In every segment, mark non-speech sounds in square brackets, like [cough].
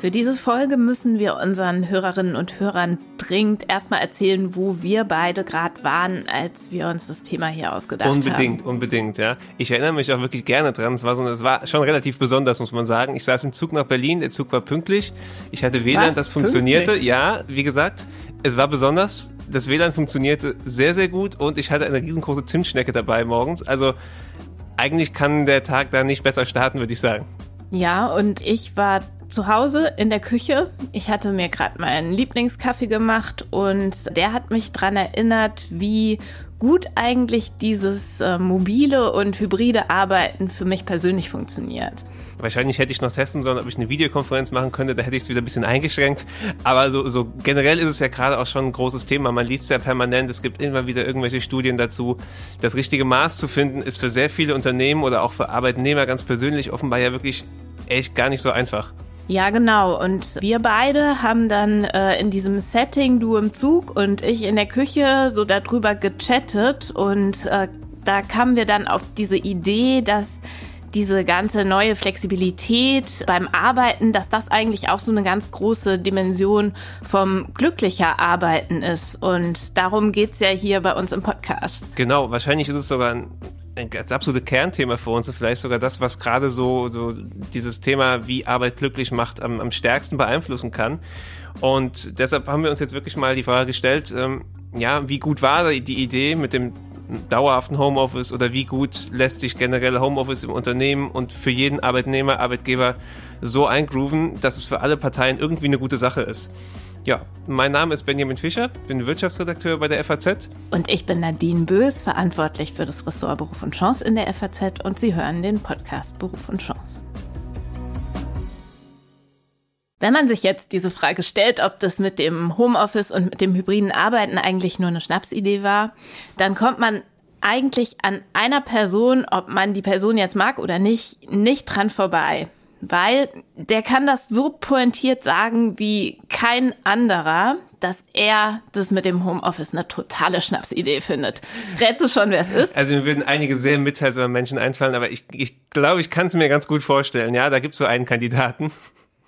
Für diese Folge müssen wir unseren Hörerinnen und Hörern dringend erstmal erzählen, wo wir beide gerade waren, als wir uns das Thema hier ausgedacht unbedingt, haben. Unbedingt, unbedingt, ja. Ich erinnere mich auch wirklich gerne dran. Es war so, es war schon relativ besonders, muss man sagen. Ich saß im Zug nach Berlin, der Zug war pünktlich. Ich hatte WLAN, Was? das funktionierte. Pünktlich? Ja, wie gesagt, es war besonders. Das WLAN funktionierte sehr, sehr gut und ich hatte eine riesengroße Zimtschnecke dabei morgens. Also eigentlich kann der Tag da nicht besser starten, würde ich sagen. Ja, und ich war zu Hause in der Küche. Ich hatte mir gerade meinen Lieblingskaffee gemacht und der hat mich dran erinnert, wie gut eigentlich dieses äh, mobile und hybride Arbeiten für mich persönlich funktioniert. Wahrscheinlich hätte ich noch testen sollen, ob ich eine Videokonferenz machen könnte. Da hätte ich es wieder ein bisschen eingeschränkt. Aber so, so generell ist es ja gerade auch schon ein großes Thema. Man liest ja permanent. Es gibt immer wieder irgendwelche Studien dazu. Das richtige Maß zu finden, ist für sehr viele Unternehmen oder auch für Arbeitnehmer ganz persönlich offenbar ja wirklich echt gar nicht so einfach. Ja, genau. Und wir beide haben dann äh, in diesem Setting, du im Zug und ich in der Küche, so darüber gechattet. Und äh, da kamen wir dann auf diese Idee, dass diese ganze neue Flexibilität beim Arbeiten, dass das eigentlich auch so eine ganz große Dimension vom glücklicher Arbeiten ist. Und darum geht's ja hier bei uns im Podcast. Genau, wahrscheinlich ist es sogar ein das absolute Kernthema für uns und vielleicht sogar das, was gerade so, so dieses Thema, wie Arbeit glücklich macht, am, am stärksten beeinflussen kann. Und deshalb haben wir uns jetzt wirklich mal die Frage gestellt, ähm, ja, wie gut war die Idee mit dem dauerhaften Homeoffice oder wie gut lässt sich generell Homeoffice im Unternehmen und für jeden Arbeitnehmer, Arbeitgeber so eingrooven, dass es für alle Parteien irgendwie eine gute Sache ist. Ja, mein Name ist Benjamin Fischer, bin Wirtschaftsredakteur bei der FAZ. Und ich bin Nadine Bös, verantwortlich für das Ressort Beruf und Chance in der FAZ und Sie hören den Podcast Beruf und Chance. Wenn man sich jetzt diese Frage stellt, ob das mit dem Homeoffice und mit dem hybriden Arbeiten eigentlich nur eine Schnapsidee war, dann kommt man eigentlich an einer Person, ob man die Person jetzt mag oder nicht, nicht dran vorbei. Weil der kann das so pointiert sagen wie kein anderer, dass er das mit dem Homeoffice eine totale Schnapsidee findet. Rätst du schon, wer es ist? Also mir würden einige sehr mitteilsame Menschen einfallen, aber ich, ich glaube, ich kann es mir ganz gut vorstellen. Ja, da gibt es so einen Kandidaten.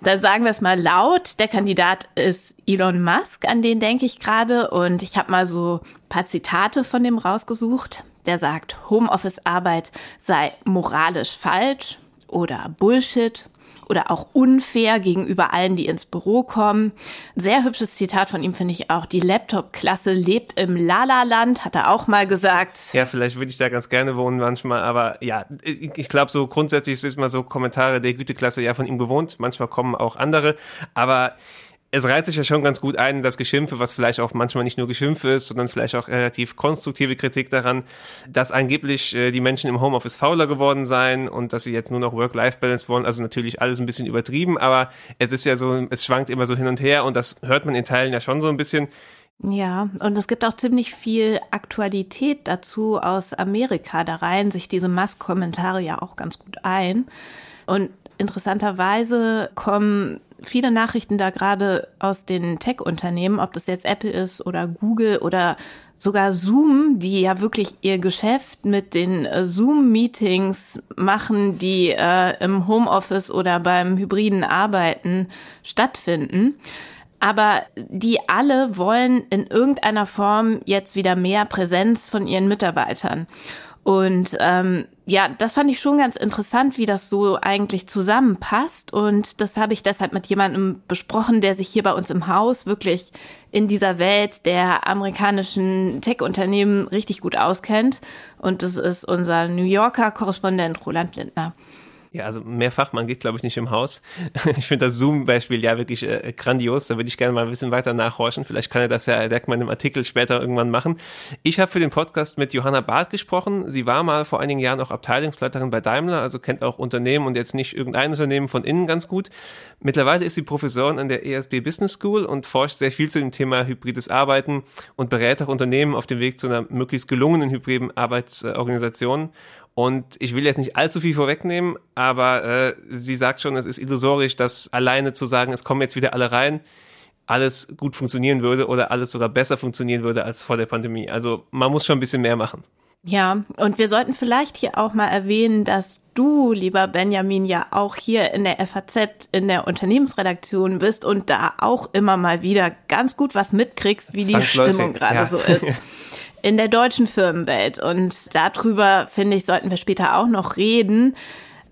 Da sagen wir es mal laut. Der Kandidat ist Elon Musk, an den denke ich gerade. Und ich habe mal so ein paar Zitate von dem rausgesucht. Der sagt, Homeoffice-Arbeit sei moralisch falsch oder Bullshit oder auch unfair gegenüber allen, die ins Büro kommen. Sehr hübsches Zitat von ihm finde ich auch. Die Laptop-Klasse lebt im Lala-Land, hat er auch mal gesagt. Ja, vielleicht würde ich da ganz gerne wohnen manchmal, aber ja, ich, glaube so grundsätzlich ist mal so Kommentare der Güteklasse ja von ihm gewohnt. Manchmal kommen auch andere, aber es reiht sich ja schon ganz gut ein, das Geschimpfe, was vielleicht auch manchmal nicht nur Geschimpfe ist, sondern vielleicht auch relativ konstruktive Kritik daran, dass angeblich äh, die Menschen im Homeoffice fauler geworden seien und dass sie jetzt nur noch Work-Life-Balance wollen. Also natürlich alles ein bisschen übertrieben, aber es ist ja so, es schwankt immer so hin und her und das hört man in Teilen ja schon so ein bisschen. Ja, und es gibt auch ziemlich viel Aktualität dazu aus Amerika. Da reihen sich diese Musk-Kommentare ja auch ganz gut ein. Und interessanterweise kommen viele Nachrichten da gerade aus den Tech-Unternehmen, ob das jetzt Apple ist oder Google oder sogar Zoom, die ja wirklich ihr Geschäft mit den äh, Zoom-Meetings machen, die äh, im Homeoffice oder beim hybriden Arbeiten stattfinden. Aber die alle wollen in irgendeiner Form jetzt wieder mehr Präsenz von ihren Mitarbeitern. Und ähm, ja, das fand ich schon ganz interessant, wie das so eigentlich zusammenpasst. Und das habe ich deshalb mit jemandem besprochen, der sich hier bei uns im Haus wirklich in dieser Welt der amerikanischen Tech-Unternehmen richtig gut auskennt. Und das ist unser New Yorker Korrespondent Roland Lindner. Ja, also mehr Fachmann geht, glaube ich, nicht im Haus. [laughs] Ich finde das Zoom-Beispiel ja wirklich äh, grandios. Da würde ich gerne mal ein bisschen weiter nachhorchen. Vielleicht kann er das ja direkt in einem Artikel später irgendwann machen. Ich habe für den Podcast mit Johanna Barth gesprochen. Sie war mal vor einigen Jahren auch Abteilungsleiterin bei Daimler, also kennt auch Unternehmen und jetzt nicht irgendein Unternehmen von innen ganz gut. Mittlerweile ist sie Professorin an der ESB Business School und forscht sehr viel zu dem Thema hybrides Arbeiten und berät auch Unternehmen auf dem Weg zu einer möglichst gelungenen hybriden Arbeitsorganisation. Und ich will jetzt nicht allzu viel vorwegnehmen, aber äh, sie sagt schon, es ist illusorisch, dass alleine zu sagen, es kommen jetzt wieder alle rein, alles gut funktionieren würde oder alles sogar besser funktionieren würde als vor der Pandemie. Also man muss schon ein bisschen mehr machen. Ja, und wir sollten vielleicht hier auch mal erwähnen, dass du, lieber Benjamin, ja auch hier in der FAZ in der Unternehmensredaktion bist und da auch immer mal wieder ganz gut was mitkriegst, wie die Stimmung gerade ja. so ist. [laughs] In der deutschen Firmenwelt. Und darüber, finde ich, sollten wir später auch noch reden.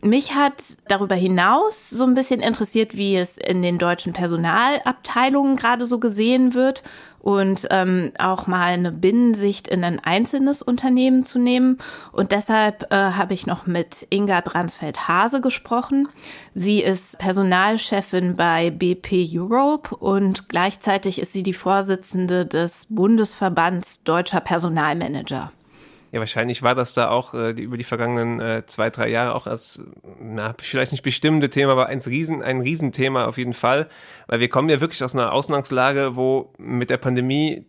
Mich hat darüber hinaus so ein bisschen interessiert, wie es in den deutschen Personalabteilungen gerade so gesehen wird und ähm, auch mal eine Binnensicht in ein einzelnes Unternehmen zu nehmen. Und deshalb äh, habe ich noch mit Inga Dransfeld-Hase gesprochen. Sie ist Personalchefin bei BP Europe und gleichzeitig ist sie die Vorsitzende des Bundesverbands Deutscher Personalmanager. Ja, wahrscheinlich war das da auch äh, die, über die vergangenen äh, zwei, drei Jahre auch als, na, vielleicht nicht bestimmende Thema, aber ein, Riesen, ein Riesenthema auf jeden Fall. Weil wir kommen ja wirklich aus einer Ausgangslage, wo mit der Pandemie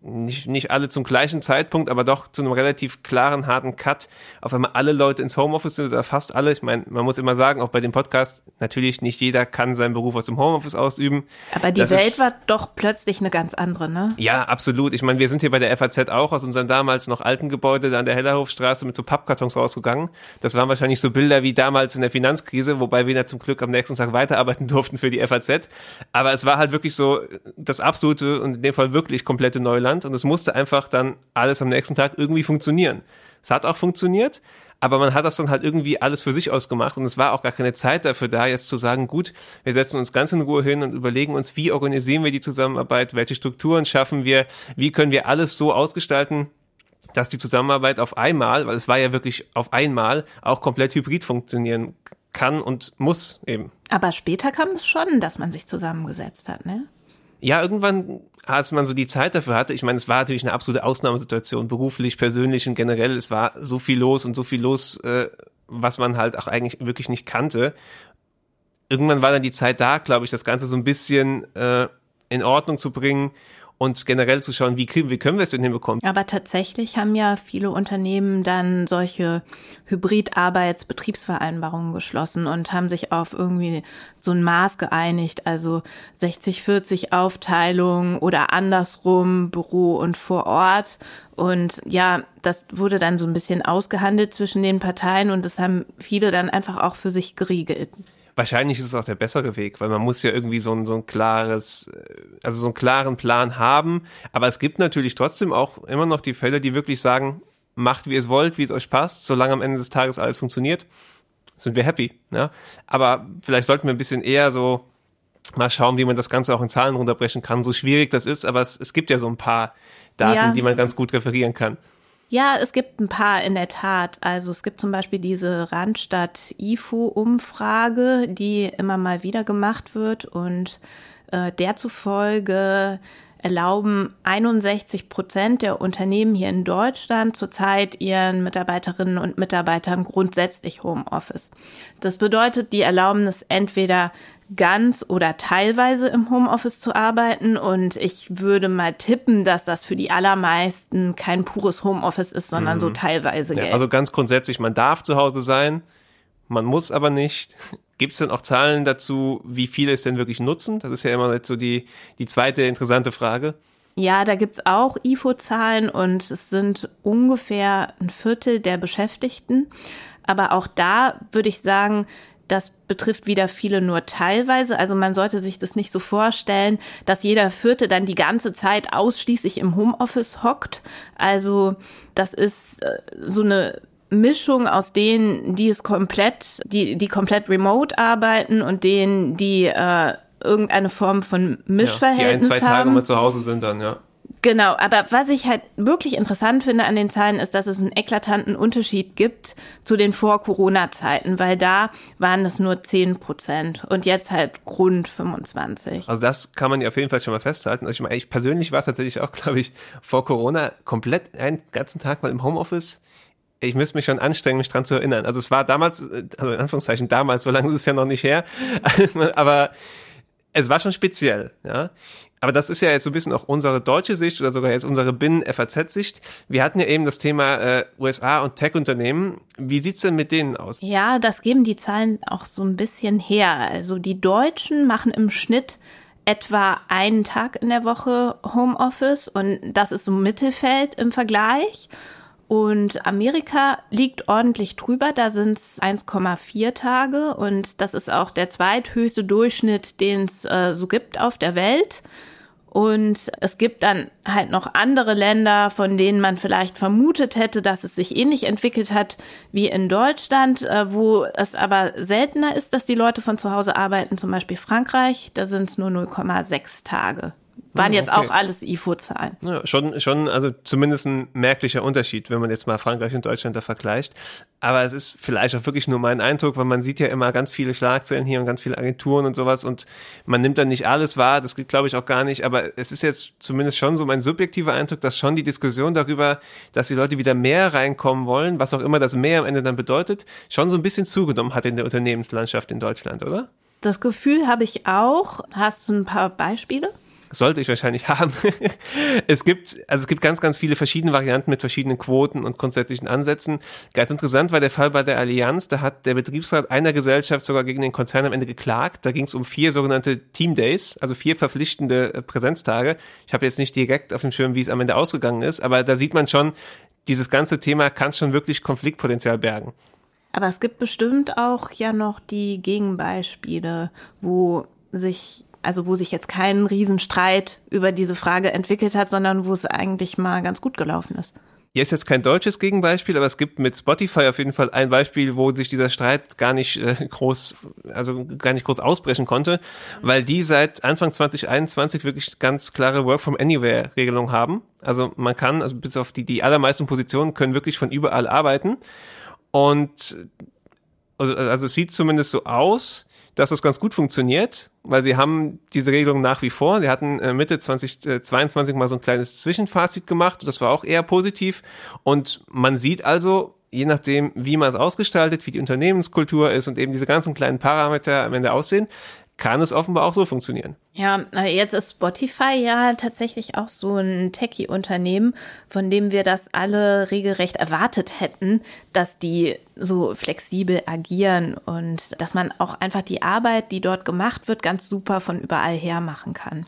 nicht, nicht alle zum gleichen Zeitpunkt, aber doch zu einem relativ klaren, harten Cut auf einmal alle Leute ins Homeoffice sind oder fast alle. Ich meine, man muss immer sagen, auch bei dem Podcast, natürlich nicht jeder kann seinen Beruf aus dem Homeoffice ausüben. Aber die das Welt ist, war doch plötzlich eine ganz andere, ne? Ja, absolut. Ich meine, wir sind hier bei der FAZ auch aus unserem damals noch alten Gebäude da an der Hellerhofstraße mit so Pappkartons rausgegangen. Das waren wahrscheinlich so Bilder wie damals in der Finanzkrise, wobei wir da zum Glück am nächsten Tag weiterarbeiten [laughs] durften für die FAZ. Aber es war halt wirklich so das absolute und in dem Fall wirklich komplette Neuland und es musste einfach dann alles am nächsten Tag irgendwie funktionieren. Es hat auch funktioniert, aber man hat das dann halt irgendwie alles für sich ausgemacht und es war auch gar keine Zeit dafür da, jetzt zu sagen, gut, wir setzen uns ganz in Ruhe hin und überlegen uns, wie organisieren wir die Zusammenarbeit, welche Strukturen schaffen wir, wie können wir alles so ausgestalten, dass die Zusammenarbeit auf einmal, weil es war ja wirklich auf einmal, auch komplett hybrid funktionieren kann und muss eben. Aber später kam es schon, dass man sich zusammengesetzt hat, ne? Ja, irgendwann als man so die Zeit dafür hatte, ich meine, es war natürlich eine absolute Ausnahmesituation, beruflich, persönlich und generell, es war so viel los und so viel los, äh, was man halt auch eigentlich wirklich nicht kannte. Irgendwann war dann die Zeit da, glaube ich, das Ganze so ein bisschen äh, in Ordnung zu bringen und generell zu schauen, wie, kriegen, wie können wir es denn hinbekommen. Aber tatsächlich haben ja viele Unternehmen dann solche Hybrid-Arbeitsbetriebsvereinbarungen geschlossen und haben sich auf irgendwie so ein Maß geeinigt, also 60-40 Aufteilung oder andersrum Büro und vor Ort. Und ja, das wurde dann so ein bisschen ausgehandelt zwischen den Parteien und das haben viele dann einfach auch für sich geregelt wahrscheinlich ist es auch der bessere Weg, weil man muss ja irgendwie so ein, so ein klares, äh, also so einen klaren Plan haben. Aber es gibt natürlich trotzdem auch immer noch die Fälle, die wirklich sagen, macht wie ihr es wollt, wie es euch passt, solange am Ende des Tages alles funktioniert, sind wir happy. Ja? Aber vielleicht sollten wir ein bisschen eher so mal schauen, wie man das Ganze auch in Zahlen runterbrechen kann. So schwierig das ist, aber es, es gibt ja so ein paar Daten, ja. die man ganz gut referieren kann. Ja, es gibt ein paar in der Tat. Also es gibt zum Beispiel diese Randstadt-IFO-Umfrage, die immer mal wieder gemacht wird und äh, der erlauben 61 Prozent der Unternehmen hier in Deutschland zurzeit ihren Mitarbeiterinnen und Mitarbeitern grundsätzlich Homeoffice. Das bedeutet, die erlauben es entweder ganz oder teilweise im Homeoffice zu arbeiten. Und ich würde mal tippen, dass das für die allermeisten kein pures Homeoffice ist, sondern mhm. so teilweise ja, Also ganz grundsätzlich, man darf zu Hause sein, man muss aber nicht. [laughs] Gibt es denn auch Zahlen dazu, wie viele es denn wirklich nutzen? Das ist ja immer so die, die zweite interessante Frage. Ja, da gibt's auch IFO-Zahlen und es sind ungefähr ein Viertel der Beschäftigten. Aber auch da würde ich sagen, das betrifft wieder viele nur teilweise. Also man sollte sich das nicht so vorstellen, dass jeder Vierte dann die ganze Zeit ausschließlich im Homeoffice hockt. Also das ist äh, so eine Mischung aus denen, die es komplett, die, die komplett remote arbeiten und denen, die äh, irgendeine Form von Mischverhältnis haben. Ja, die ein, zwei Tage haben. mal zu Hause sind dann, ja. Genau, aber was ich halt wirklich interessant finde an den Zahlen ist, dass es einen eklatanten Unterschied gibt zu den Vor-Corona-Zeiten, weil da waren es nur 10 Prozent und jetzt halt rund 25. Also das kann man ja auf jeden Fall schon mal festhalten. Also ich meine, ich persönlich war tatsächlich auch, [laughs] glaube ich, vor Corona komplett einen ganzen Tag mal im Homeoffice ich müsste mich schon anstrengen, mich dran zu erinnern. Also es war damals, also in Anführungszeichen damals, so lange ist es ja noch nicht her, [laughs] aber es war schon speziell, ja. Aber das ist ja jetzt so ein bisschen auch unsere deutsche Sicht oder sogar jetzt unsere Binnen-FAZ-Sicht. Wir hatten ja eben das Thema äh, USA und Tech-Unternehmen. Wie sieht's denn mit denen aus? Ja, das geben die Zahlen auch so ein bisschen her. Also die Deutschen machen im Schnitt etwa einen Tag in der Woche Homeoffice und das ist so Mittelfeld im Vergleich. Und Amerika liegt ordentlich drüber, da sind es 1,4 Tage und das ist auch der zweithöchste Durchschnitt, den es äh, so gibt auf der Welt. Und es gibt dann halt noch andere Länder, von denen man vielleicht vermutet hätte, dass es sich ähnlich entwickelt hat wie in Deutschland, äh, wo es aber seltener ist, dass die Leute von zu Hause arbeiten, zum Beispiel Frankreich, da sind es nur 0,6 Tage. Waren jetzt okay. auch alles IFO-Zahlen. Ja, schon, schon, also zumindest ein merklicher Unterschied, wenn man jetzt mal Frankreich und Deutschland da vergleicht. Aber es ist vielleicht auch wirklich nur mein Eindruck, weil man sieht ja immer ganz viele Schlagzeilen hier und ganz viele Agenturen und sowas und man nimmt dann nicht alles wahr. Das geht, glaube ich, auch gar nicht. Aber es ist jetzt zumindest schon so mein subjektiver Eindruck, dass schon die Diskussion darüber, dass die Leute wieder mehr reinkommen wollen, was auch immer das mehr am Ende dann bedeutet, schon so ein bisschen zugenommen hat in der Unternehmenslandschaft in Deutschland, oder? Das Gefühl habe ich auch. Hast du ein paar Beispiele? Sollte ich wahrscheinlich [laughs] haben. es gibt, also es gibt ganz, ganz viele verschiedene Varianten mit verschiedenen Quoten und grundsätzlichen Ansätzen. Ganz interessant war der Fall bei der Allianz. Da hat der Betriebsrat einer Gesellschaft sogar gegen den Konzern am Ende geklagt. Da ging es um vier sogenannte Team Days, also vier verpflichtende äh, Präsenztage. Ich habe jetzt nicht direkt auf dem Schirm, wie es am Ende ausgegangen ist, aber da sieht man schon, dieses ganze Thema kann schon wirklich Konfliktpotenzial bergen. Aber es gibt bestimmt auch ja noch die Gegenbeispiele, wo sich also wo sich jetzt kein Riesenstreit über diese Frage entwickelt hat, sondern wo es eigentlich mal ganz gut gelaufen ist. Hier ist jetzt kein deutsches Gegenbeispiel, aber es gibt mit Spotify auf jeden Fall ein Beispiel, wo sich dieser Streit gar nicht äh, groß, also gar nicht groß ausbrechen konnte, weil die seit Anfang 2021 wirklich ganz klare Work from Anywhere Regelung haben. Also man kann, also bis auf die, die allermeisten Positionen können wirklich von überall arbeiten. Und also, also es sieht zumindest so aus, dass das ganz gut funktioniert, weil sie haben diese Regelung nach wie vor. Sie hatten äh, Mitte 2022 mal so ein kleines Zwischenfazit gemacht. Das war auch eher positiv. Und man sieht also, je nachdem, wie man es ausgestaltet, wie die Unternehmenskultur ist und eben diese ganzen kleinen Parameter am Ende aussehen, kann es offenbar auch so funktionieren. Ja, jetzt ist Spotify ja tatsächlich auch so ein Techie-Unternehmen, von dem wir das alle regelrecht erwartet hätten, dass die so flexibel agieren und dass man auch einfach die Arbeit, die dort gemacht wird, ganz super von überall her machen kann.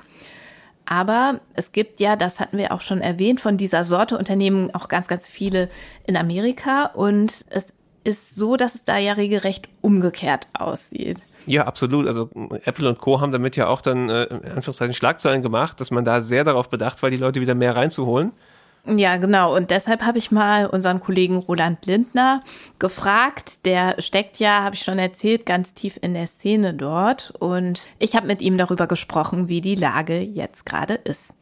Aber es gibt ja, das hatten wir auch schon erwähnt, von dieser Sorte Unternehmen auch ganz, ganz viele in Amerika und es ist so, dass es da ja regelrecht umgekehrt aussieht. Ja, absolut. Also Apple und Co. haben damit ja auch dann äh, in Anführungszeichen Schlagzeilen gemacht, dass man da sehr darauf bedacht war, die Leute wieder mehr reinzuholen. Ja, genau. Und deshalb habe ich mal unseren Kollegen Roland Lindner gefragt. Der steckt ja, habe ich schon erzählt, ganz tief in der Szene dort. Und ich habe mit ihm darüber gesprochen, wie die Lage jetzt gerade ist.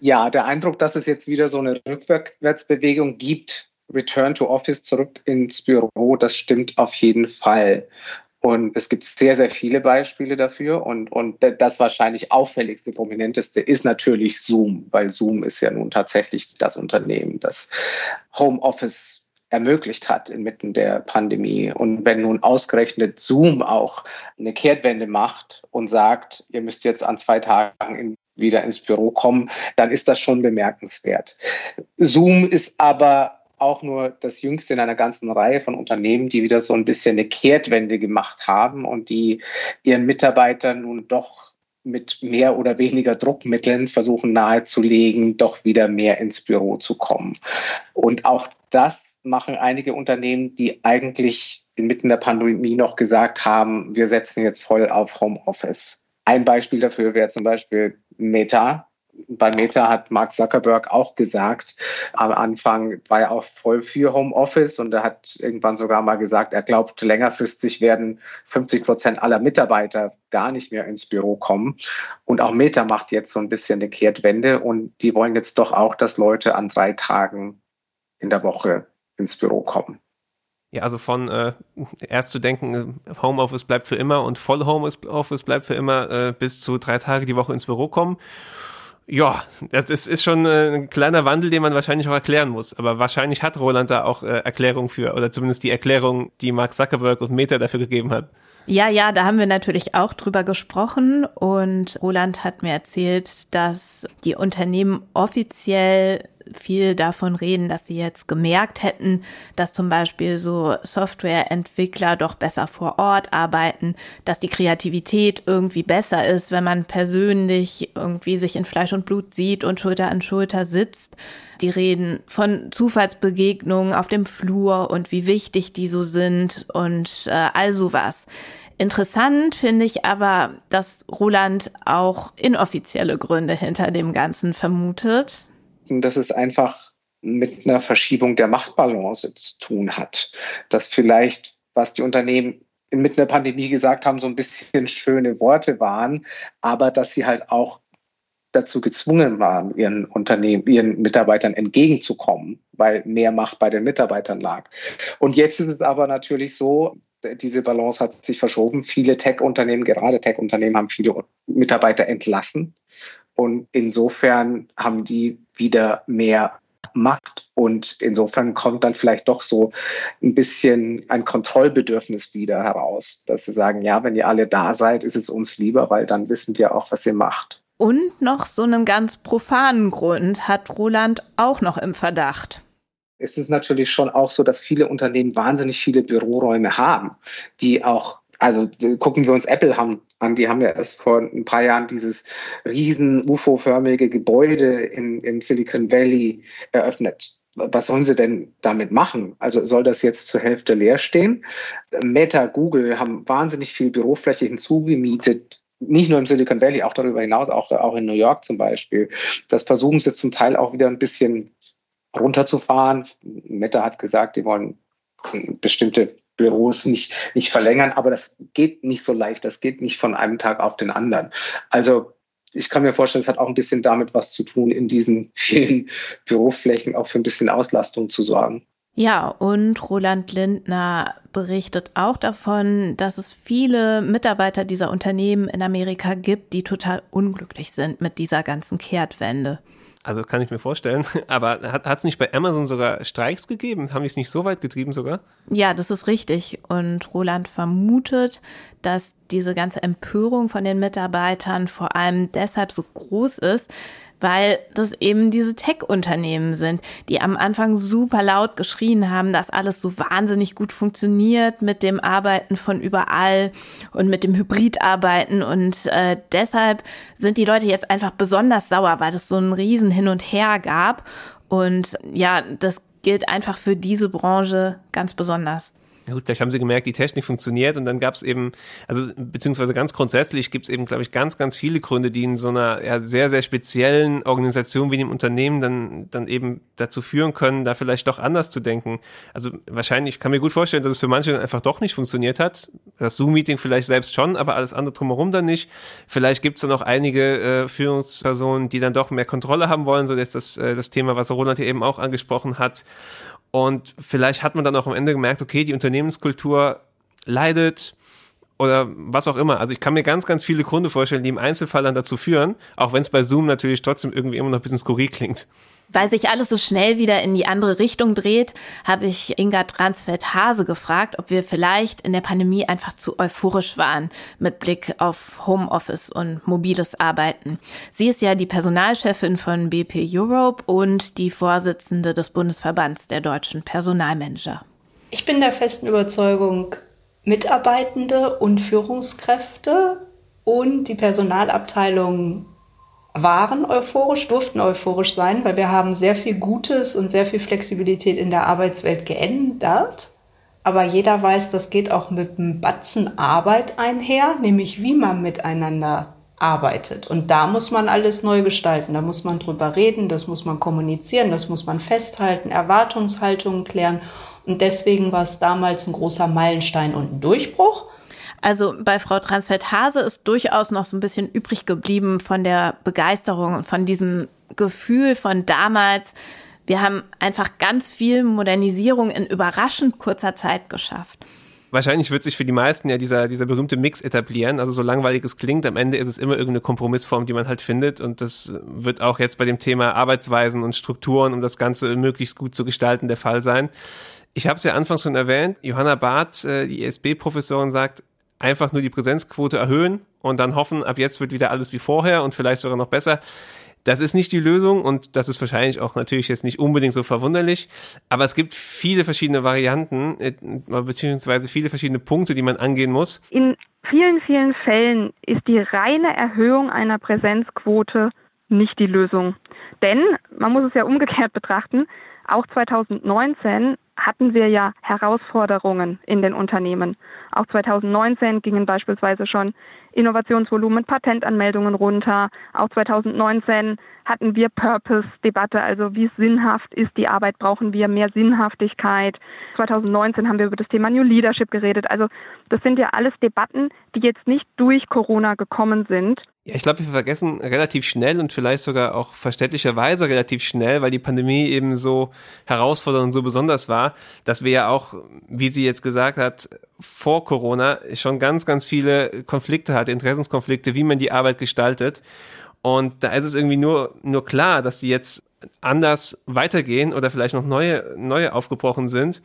Ja, der Eindruck, dass es jetzt wieder so eine Rückwärtsbewegung gibt, Return to Office zurück ins Büro, das stimmt auf jeden Fall. Und es gibt sehr, sehr viele Beispiele dafür. Und, und das wahrscheinlich auffälligste, prominenteste ist natürlich Zoom, weil Zoom ist ja nun tatsächlich das Unternehmen, das Homeoffice ermöglicht hat inmitten der Pandemie. Und wenn nun ausgerechnet Zoom auch eine Kehrtwende macht und sagt, ihr müsst jetzt an zwei Tagen in, wieder ins Büro kommen, dann ist das schon bemerkenswert. Zoom ist aber auch nur das jüngste in einer ganzen Reihe von Unternehmen, die wieder so ein bisschen eine Kehrtwende gemacht haben und die ihren Mitarbeitern nun doch mit mehr oder weniger Druckmitteln versuchen nahezulegen, doch wieder mehr ins Büro zu kommen. Und auch das machen einige Unternehmen, die eigentlich inmitten der Pandemie noch gesagt haben, wir setzen jetzt voll auf Homeoffice. Ein Beispiel dafür wäre zum Beispiel Meta, bei Meta hat Mark Zuckerberg auch gesagt, am Anfang war er auch voll für Homeoffice und er hat irgendwann sogar mal gesagt, er glaubt, längerfristig werden 50 Prozent aller Mitarbeiter gar nicht mehr ins Büro kommen. Und auch Meta macht jetzt so ein bisschen eine Kehrtwende und die wollen jetzt doch auch, dass Leute an drei Tagen in der Woche ins Büro kommen. Ja, also von äh, erst zu denken, Homeoffice bleibt für immer und voll Homeoffice bleibt für immer, äh, bis zu drei Tage die Woche ins Büro kommen. Ja, das ist, ist schon äh, ein kleiner Wandel, den man wahrscheinlich auch erklären muss. Aber wahrscheinlich hat Roland da auch äh, Erklärung für, oder zumindest die Erklärung, die Mark Zuckerberg und Meta dafür gegeben hat. Ja, ja, da haben wir natürlich auch drüber gesprochen und Roland hat mir erzählt, dass die Unternehmen offiziell viel davon reden, dass sie jetzt gemerkt hätten, dass zum Beispiel so Softwareentwickler doch besser vor Ort arbeiten, dass die Kreativität irgendwie besser ist, wenn man persönlich irgendwie sich in Fleisch und Blut sieht und Schulter an Schulter sitzt. Die reden von Zufallsbegegnungen auf dem Flur und wie wichtig die so sind und äh, all sowas. Interessant finde ich aber, dass Roland auch inoffizielle Gründe hinter dem Ganzen vermutet. Dass es einfach mit einer Verschiebung der Machtbalance zu tun hat. Dass vielleicht, was die Unternehmen mit einer Pandemie gesagt haben, so ein bisschen schöne Worte waren, aber dass sie halt auch dazu gezwungen waren, ihren Unternehmen, ihren Mitarbeitern entgegenzukommen, weil mehr Macht bei den Mitarbeitern lag. Und jetzt ist es aber natürlich so, diese Balance hat sich verschoben. Viele Tech-Unternehmen, gerade Tech-Unternehmen, haben viele Mitarbeiter entlassen. Und insofern haben die wieder mehr Macht. Und insofern kommt dann vielleicht doch so ein bisschen ein Kontrollbedürfnis wieder heraus, dass sie sagen, ja, wenn ihr alle da seid, ist es uns lieber, weil dann wissen wir auch, was ihr macht. Und noch so einen ganz profanen Grund hat Roland auch noch im Verdacht ist es natürlich schon auch so, dass viele Unternehmen wahnsinnig viele Büroräume haben, die auch also gucken wir uns Apple an, die haben ja erst vor ein paar Jahren dieses riesen UFO-förmige Gebäude in, in Silicon Valley eröffnet. Was sollen sie denn damit machen? Also soll das jetzt zur Hälfte leer stehen? Meta, Google haben wahnsinnig viel Bürofläche hinzugemietet, nicht nur im Silicon Valley, auch darüber hinaus, auch, auch in New York zum Beispiel. Das versuchen sie zum Teil auch wieder ein bisschen runterzufahren. Meta hat gesagt, die wollen bestimmte Büros nicht, nicht verlängern, aber das geht nicht so leicht, das geht nicht von einem Tag auf den anderen. Also ich kann mir vorstellen, es hat auch ein bisschen damit was zu tun, in diesen [laughs] vielen Büroflächen auch für ein bisschen Auslastung zu sorgen. Ja, und Roland Lindner berichtet auch davon, dass es viele Mitarbeiter dieser Unternehmen in Amerika gibt, die total unglücklich sind mit dieser ganzen Kehrtwende. Also kann ich mir vorstellen. [laughs] Aber hat es nicht bei Amazon sogar Streiks gegeben? Haben die es nicht so weit getrieben sogar? Ja, das ist richtig. Und Roland vermutet, dass diese ganze Empörung von den Mitarbeitern vor allem deshalb so groß ist, weil das eben diese Tech-Unternehmen sind, die am Anfang super laut geschrien haben, dass alles so wahnsinnig gut funktioniert mit dem Arbeiten von überall und mit dem Hybridarbeiten und äh, deshalb sind die Leute jetzt einfach besonders sauer, weil es so einen riesen Hin und Her gab und ja, das gilt einfach für diese Branche ganz besonders. Ja gut, vielleicht haben sie gemerkt, die Technik funktioniert und dann gab es eben, also beziehungsweise ganz grundsätzlich gibt es eben, glaube ich, ganz, ganz viele Gründe, die in so einer ja, sehr, sehr speziellen Organisation wie dem Unternehmen dann, dann eben dazu führen können, da vielleicht doch anders zu denken. Also wahrscheinlich, ich kann mir gut vorstellen, dass es für manche dann einfach doch nicht funktioniert hat. Das Zoom-Meeting vielleicht selbst schon, aber alles andere drumherum dann nicht. Vielleicht gibt es dann auch einige äh, Führungspersonen, die dann doch mehr Kontrolle haben wollen, so dass das, äh, das Thema, was Roland hier eben auch angesprochen hat. Und vielleicht hat man dann auch am Ende gemerkt, okay, die Unternehmenskultur leidet oder was auch immer. Also ich kann mir ganz, ganz viele Gründe vorstellen, die im Einzelfall dann dazu führen, auch wenn es bei Zoom natürlich trotzdem irgendwie immer noch ein bisschen skurril klingt. Weil sich alles so schnell wieder in die andere Richtung dreht, habe ich Inga Transfeld-Hase gefragt, ob wir vielleicht in der Pandemie einfach zu euphorisch waren mit Blick auf Homeoffice und mobiles Arbeiten. Sie ist ja die Personalchefin von BP Europe und die Vorsitzende des Bundesverbands der deutschen Personalmanager. Ich bin der festen Überzeugung, Mitarbeitende und Führungskräfte und die Personalabteilung waren euphorisch, durften euphorisch sein, weil wir haben sehr viel Gutes und sehr viel Flexibilität in der Arbeitswelt geändert. Aber jeder weiß, das geht auch mit einem Batzen Arbeit einher, nämlich wie man miteinander arbeitet. Und da muss man alles neu gestalten. Da muss man drüber reden, das muss man kommunizieren, das muss man festhalten, Erwartungshaltungen klären. Und deswegen war es damals ein großer Meilenstein und ein Durchbruch. Also bei Frau Transfeld-Hase ist durchaus noch so ein bisschen übrig geblieben von der Begeisterung und von diesem Gefühl von damals. Wir haben einfach ganz viel Modernisierung in überraschend kurzer Zeit geschafft wahrscheinlich wird sich für die meisten ja dieser, dieser berühmte Mix etablieren. Also so langweilig es klingt, am Ende ist es immer irgendeine Kompromissform, die man halt findet. Und das wird auch jetzt bei dem Thema Arbeitsweisen und Strukturen, um das Ganze möglichst gut zu gestalten, der Fall sein. Ich habe es ja anfangs schon erwähnt, Johanna Barth, äh, die ESB-Professorin, sagt, einfach nur die Präsenzquote erhöhen und dann hoffen, ab jetzt wird wieder alles wie vorher und vielleicht sogar noch besser. Das ist nicht die Lösung und das ist wahrscheinlich auch natürlich jetzt nicht unbedingt so verwunderlich, aber es gibt viele verschiedene Varianten äh, beziehungsweise viele verschiedene Punkte, die man angehen muss. In vielen, vielen Fällen ist die reine Erhöhung einer Präsenzquote nicht die Lösung. Denn, man muss es ja umgekehrt betrachten, auch 2019 hatten wir ja Herausforderungen in den Unternehmen. Auch 2019 gingen beispielsweise schon Innovationsvolumen, Patentanmeldungen runter. Auch 2019 hatten wir Purpose-Debatte, also wie sinnhaft ist die Arbeit, brauchen wir mehr Sinnhaftigkeit. 2019 haben wir über das Thema New Leadership geredet. Also das sind ja alles Debatten, die jetzt nicht durch Corona gekommen sind, ja, ich glaube, wir vergessen relativ schnell und vielleicht sogar auch verständlicherweise relativ schnell, weil die Pandemie eben so herausfordernd und so besonders war, dass wir ja auch, wie sie jetzt gesagt hat, vor Corona schon ganz, ganz viele Konflikte hatte, Interessenskonflikte, wie man die Arbeit gestaltet. Und da ist es irgendwie nur, nur klar, dass die jetzt anders weitergehen oder vielleicht noch neue, neue aufgebrochen sind.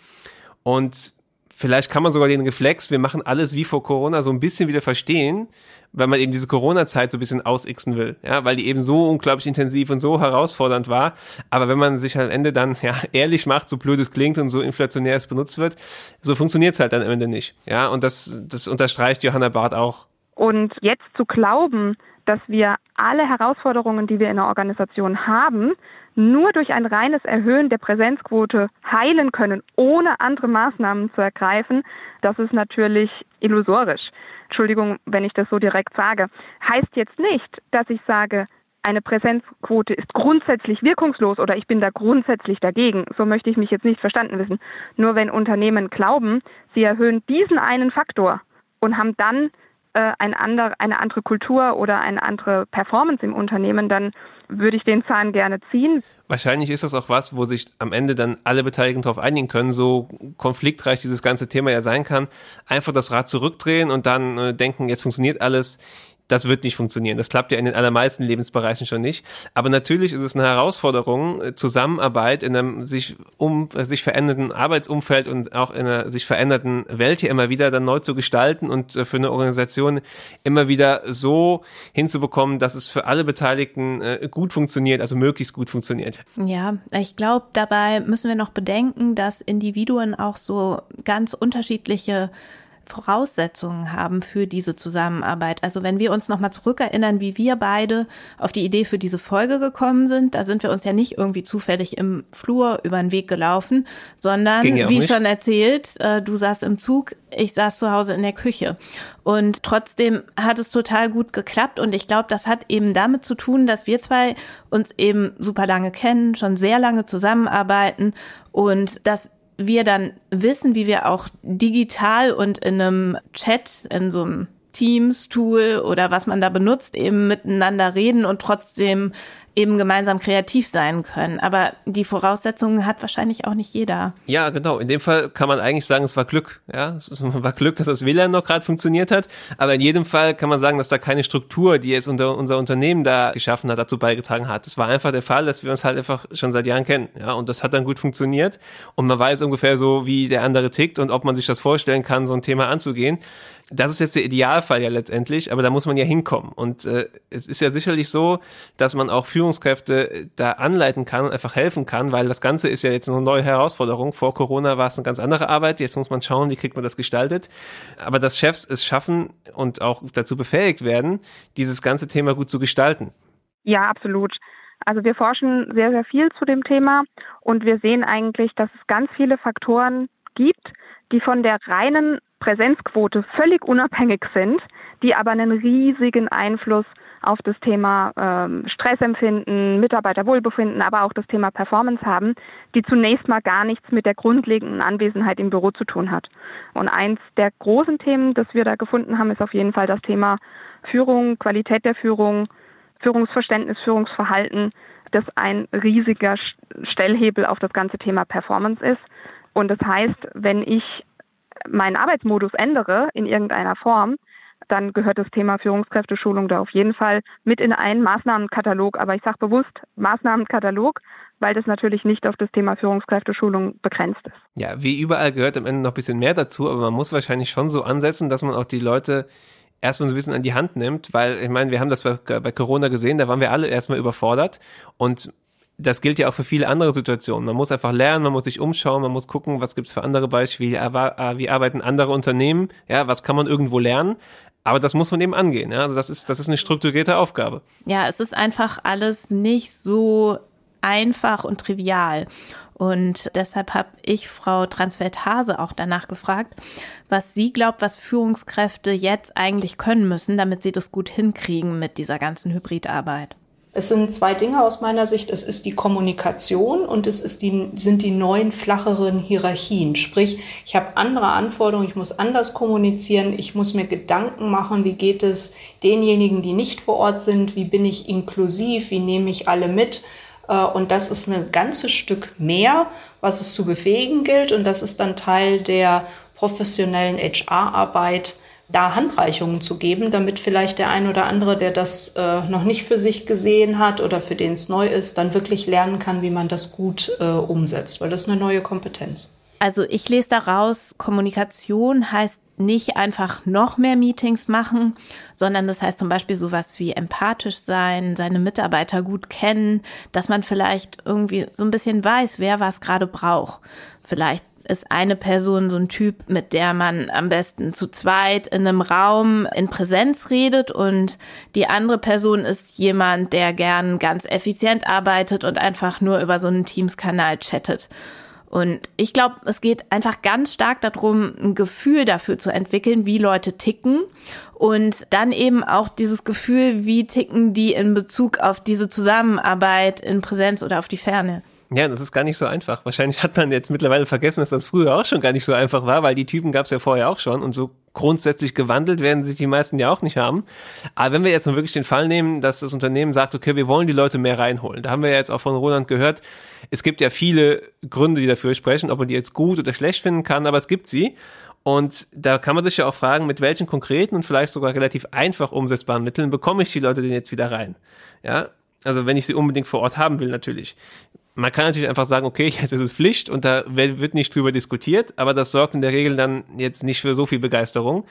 Und vielleicht kann man sogar den Reflex, wir machen alles wie vor Corona, so ein bisschen wieder verstehen, weil man eben diese Corona-Zeit so ein bisschen ausixen will, ja, weil die eben so unglaublich intensiv und so herausfordernd war. Aber wenn man sich am Ende dann [laughs] ja ehrlich macht, so blöd es klingt und so inflationär es benutzt wird, so funktioniert es halt dann am Ende nicht. Ja, und das, das unterstreicht Johanna Barth auch. Und jetzt zu glauben, dass wir alle Herausforderungen, die wir in der Organisation haben, nur durch ein reines Erhöhen der Präsenzquote heilen können, ohne andere Maßnahmen zu ergreifen, das ist natürlich illusorisch. Entschuldigung, wenn ich das so direkt sage. Heißt jetzt nicht, dass ich sage, eine Präsenzquote ist grundsätzlich wirkungslos oder ich bin da grundsätzlich dagegen. So möchte ich mich jetzt nicht verstanden wissen. Nur wenn Unternehmen glauben, sie erhöhen diesen einen Faktor und haben dann äh, ein ander, eine andere Kultur oder eine andere Performance im Unternehmen, dann würde ich den Zahn gerne ziehen. Wahrscheinlich ist das auch was, wo sich am Ende dann alle Beteiligten darauf einigen können, so konfliktreich dieses ganze Thema ja sein kann. Einfach das Rad zurückdrehen und dann äh, denken, jetzt funktioniert alles das wird nicht funktionieren. Das klappt ja in den allermeisten Lebensbereichen schon nicht. Aber natürlich ist es eine Herausforderung, äh, Zusammenarbeit in einem sich um äh, sich verändernden Arbeitsumfeld und auch in einer sich veränderten Welt hier immer wieder dann neu zu gestalten und äh, für eine Organisation immer wieder so hinzubekommen, dass es für alle Beteiligten gut funktioniert, also möglichst gut funktioniert. Ja, ich glaube, dabei müssen wir noch bedenken, dass Individuen auch so ganz unterschiedliche Voraussetzungen haben für diese Zusammenarbeit. Also wenn wir uns nochmal zurückerinnern, wie wir beide auf die Idee für diese Folge gekommen sind, da sind wir uns ja nicht irgendwie zufällig im Flur über den Weg gelaufen, sondern wie nicht. schon erzählt, äh, du saßt im Zug, ich saß zu Hause in der Küche. Und trotzdem hat es total gut geklappt. Und ich glaube, das hat eben damit zu tun, dass wir zwei uns eben super lange kennen, schon sehr lange zusammenarbeiten und dass wir dann wissen, wie wir auch digital und in einem Chat, in so einem Teams-Tool oder was man da benutzt, eben miteinander reden und trotzdem eben gemeinsam kreativ sein können. Aber die Voraussetzungen hat wahrscheinlich auch nicht jeder. Ja, genau. In dem Fall kann man eigentlich sagen, es war Glück. Ja, es [laughs] war Glück, dass das WLAN noch gerade funktioniert hat. Aber in jedem Fall kann man sagen, dass da keine Struktur, die jetzt unter unser Unternehmen da geschaffen hat, dazu beigetragen hat. Es war einfach der Fall, dass wir uns halt einfach schon seit Jahren kennen. Ja, und das hat dann gut funktioniert. Und man weiß ungefähr so, wie der andere tickt und ob man sich das vorstellen kann, so ein Thema anzugehen das ist jetzt der Idealfall ja letztendlich, aber da muss man ja hinkommen. Und äh, es ist ja sicherlich so, dass man auch Führungskräfte da anleiten kann und einfach helfen kann, weil das Ganze ist ja jetzt eine neue Herausforderung. Vor Corona war es eine ganz andere Arbeit. Jetzt muss man schauen, wie kriegt man das gestaltet. Aber dass Chefs es schaffen und auch dazu befähigt werden, dieses ganze Thema gut zu gestalten. Ja, absolut. Also wir forschen sehr, sehr viel zu dem Thema und wir sehen eigentlich, dass es ganz viele Faktoren gibt, die von der reinen Präsenzquote völlig unabhängig sind, die aber einen riesigen Einfluss auf das Thema ähm, Stressempfinden, Mitarbeiterwohlbefinden, aber auch das Thema Performance haben, die zunächst mal gar nichts mit der grundlegenden Anwesenheit im Büro zu tun hat. Und eins der großen Themen, das wir da gefunden haben, ist auf jeden Fall das Thema Führung, Qualität der Führung, Führungsverständnis, Führungsverhalten, das ein riesiger Stellhebel auf das ganze Thema Performance ist. Und das heißt, wenn ich meinen Arbeitsmodus ändere in irgendeiner Form, dann gehört das Thema Führungskräfteschulung da auf jeden Fall mit in einen Maßnahmenkatalog. Aber ich sage bewusst Maßnahmenkatalog, weil das natürlich nicht auf das Thema Führungskräfteschulung begrenzt ist. Ja, wie überall gehört am Ende noch ein bisschen mehr dazu, aber man muss wahrscheinlich schon so ansetzen, dass man auch die Leute erstmal so ein bisschen an die Hand nimmt, weil ich meine, wir haben das bei, bei Corona gesehen, da waren wir alle erstmal überfordert und das gilt ja auch für viele andere Situationen. Man muss einfach lernen, man muss sich umschauen, man muss gucken, was gibt's für andere Beispiele, wie, wie arbeiten andere Unternehmen, ja, was kann man irgendwo lernen. Aber das muss man eben angehen. Ja? Also das ist, das ist eine strukturierte Aufgabe. Ja, es ist einfach alles nicht so einfach und trivial. Und deshalb habe ich Frau Transfeld-Hase auch danach gefragt, was sie glaubt, was Führungskräfte jetzt eigentlich können müssen, damit sie das gut hinkriegen mit dieser ganzen Hybridarbeit. Es sind zwei Dinge aus meiner Sicht. Es ist die Kommunikation und es ist die, sind die neuen, flacheren Hierarchien. Sprich, ich habe andere Anforderungen, ich muss anders kommunizieren, ich muss mir Gedanken machen, wie geht es denjenigen, die nicht vor Ort sind, wie bin ich inklusiv, wie nehme ich alle mit. Äh, und das ist ein ganzes Stück mehr, was es zu befähigen gilt. Und das ist dann Teil der professionellen HR-Arbeit da Handreichungen zu geben, damit vielleicht der ein oder andere, der das äh, noch nicht für sich gesehen hat oder für den es neu ist, dann wirklich lernen kann, wie man das gut äh, umsetzt, weil das ist eine neue Kompetenz. Also ich lese daraus, Kommunikation heißt nicht einfach noch mehr Meetings machen, sondern das heißt zum Beispiel sowas wie empathisch sein, seine Mitarbeiter gut kennen, dass man vielleicht irgendwie so ein bisschen weiß, wer was gerade braucht. Vielleicht ist eine Person so ein Typ, mit der man am besten zu zweit in einem Raum in Präsenz redet und die andere Person ist jemand, der gern ganz effizient arbeitet und einfach nur über so einen Teams-Kanal chattet. Und ich glaube, es geht einfach ganz stark darum, ein Gefühl dafür zu entwickeln, wie Leute ticken und dann eben auch dieses Gefühl, wie ticken die in Bezug auf diese Zusammenarbeit in Präsenz oder auf die Ferne. Ja, das ist gar nicht so einfach. Wahrscheinlich hat man jetzt mittlerweile vergessen, dass das früher auch schon gar nicht so einfach war, weil die Typen gab es ja vorher auch schon und so grundsätzlich gewandelt werden sich die meisten ja auch nicht haben. Aber wenn wir jetzt mal wirklich den Fall nehmen, dass das Unternehmen sagt, okay, wir wollen die Leute mehr reinholen. Da haben wir ja jetzt auch von Roland gehört, es gibt ja viele Gründe, die dafür sprechen, ob man die jetzt gut oder schlecht finden kann, aber es gibt sie. Und da kann man sich ja auch fragen, mit welchen konkreten und vielleicht sogar relativ einfach umsetzbaren Mitteln bekomme ich die Leute denn jetzt wieder rein? Ja, also wenn ich sie unbedingt vor Ort haben will, natürlich man kann natürlich einfach sagen, okay, [laughs] jetzt ist es Pflicht und da wird nicht drüber diskutiert, aber das sorgt in der Regel dann jetzt nicht für so viel Begeisterung.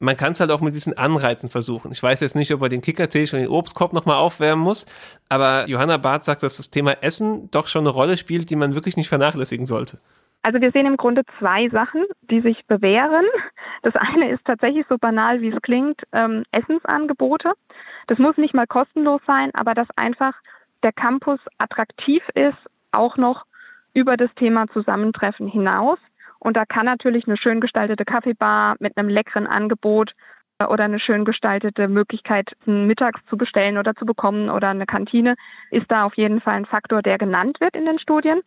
Man kann es halt auch mit diesen Anreizen versuchen. Ich weiß jetzt nicht, ob er den Kickertisch und den Obstkorb nochmal aufwärmen muss, aber Johanna Barth sagt, dass das Thema Essen doch schon eine Rolle spielt, die man wirklich nicht vernachlässigen sollte. Also wir sehen im Grunde zwei Sachen, die sich bewähren. Das eine ist tatsächlich so banal, wie es klingt, ähm, Essensangebote. Das muss nicht mal kostenlos sein, aber das einfach der Campus attraktiv ist, auch noch über das Thema Zusammentreffen hinaus. Und da kann natürlich eine schön gestaltete Kaffeebar mit einem leckeren Angebot äh, oder eine schön gestaltete Möglichkeit, mittags zu bestellen oder zu bekommen oder eine Kantine, ist da auf jeden Fall ein Faktor, der genannt wird in den Studien.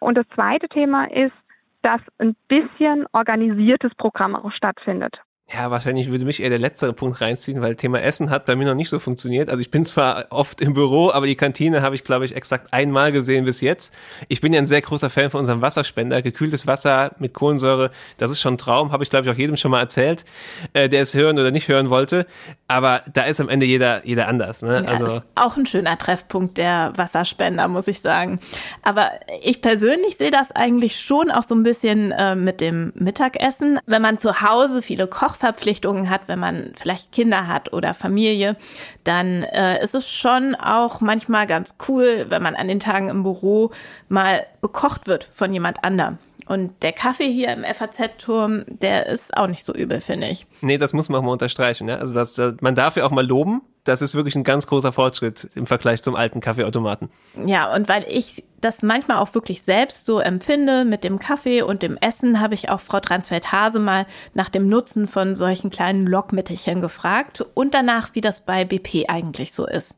Und das zweite Thema ist, dass ein bisschen organisiertes Programm auch stattfindet. Ja, wahrscheinlich würde mich eher der letztere Punkt reinziehen, weil Thema Essen hat bei mir noch nicht so funktioniert. Also ich bin zwar oft im Büro, aber die Kantine habe ich, glaube ich, exakt einmal gesehen bis jetzt. Ich bin ja ein sehr großer Fan von unserem Wasserspender. Gekühltes Wasser mit Kohlensäure, das ist schon ein Traum, habe ich, glaube ich, auch jedem schon mal erzählt, äh, der es hören oder nicht hören wollte. Aber da ist am Ende jeder, jeder anders. Ne? Ja, also ist auch ein schöner Treffpunkt der Wasserspender, muss ich sagen. Aber ich persönlich sehe das eigentlich schon auch so ein bisschen äh, mit dem Mittagessen. Wenn man zu Hause viele kocht, Verpflichtungen hat, wenn man vielleicht Kinder hat oder Familie, dann äh, ist es schon auch manchmal ganz cool, wenn man an den Tagen im Büro mal bekocht wird von jemand anderem. Und der Kaffee hier im FAZ-Turm, der ist auch nicht so übel, finde ich. Nee, das muss man auch mal unterstreichen. Ne? Also das, das, man darf ja auch mal loben. Das ist wirklich ein ganz großer Fortschritt im Vergleich zum alten Kaffeeautomaten. Ja, und weil ich das manchmal auch wirklich selbst so empfinde mit dem Kaffee und dem Essen, habe ich auch Frau Transfeld-Hase mal nach dem Nutzen von solchen kleinen Lockmittelchen gefragt und danach, wie das bei BP eigentlich so ist.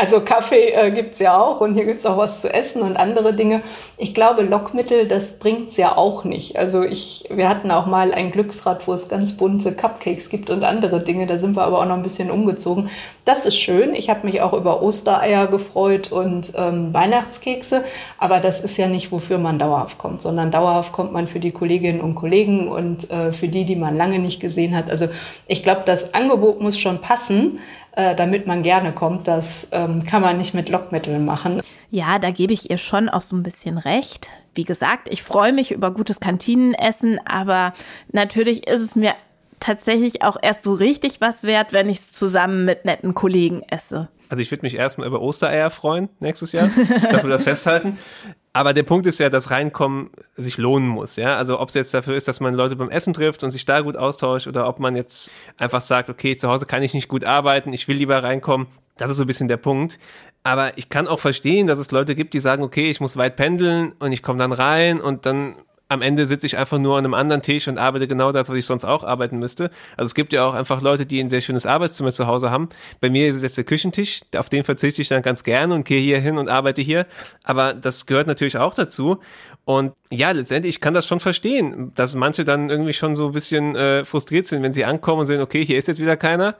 Also Kaffee äh, gibt's ja auch und hier gibt's auch was zu essen und andere Dinge. Ich glaube, Lockmittel, das bringt's ja auch nicht. Also ich, wir hatten auch mal ein Glücksrad, wo es ganz bunte Cupcakes gibt und andere Dinge. Da sind wir aber auch noch ein bisschen umgezogen. Das ist schön. Ich habe mich auch über Ostereier gefreut und ähm, Weihnachtskekse. Aber das ist ja nicht, wofür man dauerhaft kommt, sondern dauerhaft kommt man für die Kolleginnen und Kollegen und äh, für die, die man lange nicht gesehen hat. Also ich glaube, das Angebot muss schon passen äh, damit man gerne kommt. Das ähm, kann man nicht mit Lockmitteln machen. Ja, da gebe ich ihr schon auch so ein bisschen recht. Wie gesagt, ich freue mich über gutes Kantinenessen, aber natürlich ist es mir tatsächlich auch erst so richtig was wert, wenn ich es zusammen mit netten Kollegen esse. Also ich würde mich erstmal über Ostereier freuen nächstes Jahr, dass wir das festhalten. [laughs] [laughs] Aber der Punkt ist ja, dass Reinkommen sich lohnen muss, ja. Also ob es jetzt dafür ist, dass man Leute beim Essen trifft und sich da gut austauscht oder ob man jetzt einfach sagt, okay, zu Hause kann ich nicht gut arbeiten, ich will lieber reinkommen. Das ist so ein bisschen der Punkt. Aber ich kann auch verstehen, dass es Leute gibt, die sagen, okay, ich muss weit pendeln und ich komme dann rein und dann am Ende sitze ich einfach nur an einem anderen Tisch und arbeite genau das, was ich sonst auch arbeiten müsste. Also es gibt ja auch einfach Leute, die ein sehr schönes Arbeitszimmer zu Hause haben. Bei mir ist es jetzt der Küchentisch, auf den verzichte ich dann ganz gerne und gehe hier hin und arbeite hier. Aber das gehört natürlich auch dazu. Und ja, letztendlich ich kann das schon verstehen, dass manche dann irgendwie schon so ein bisschen äh, frustriert sind, wenn sie ankommen und sehen, okay, hier ist jetzt wieder keiner.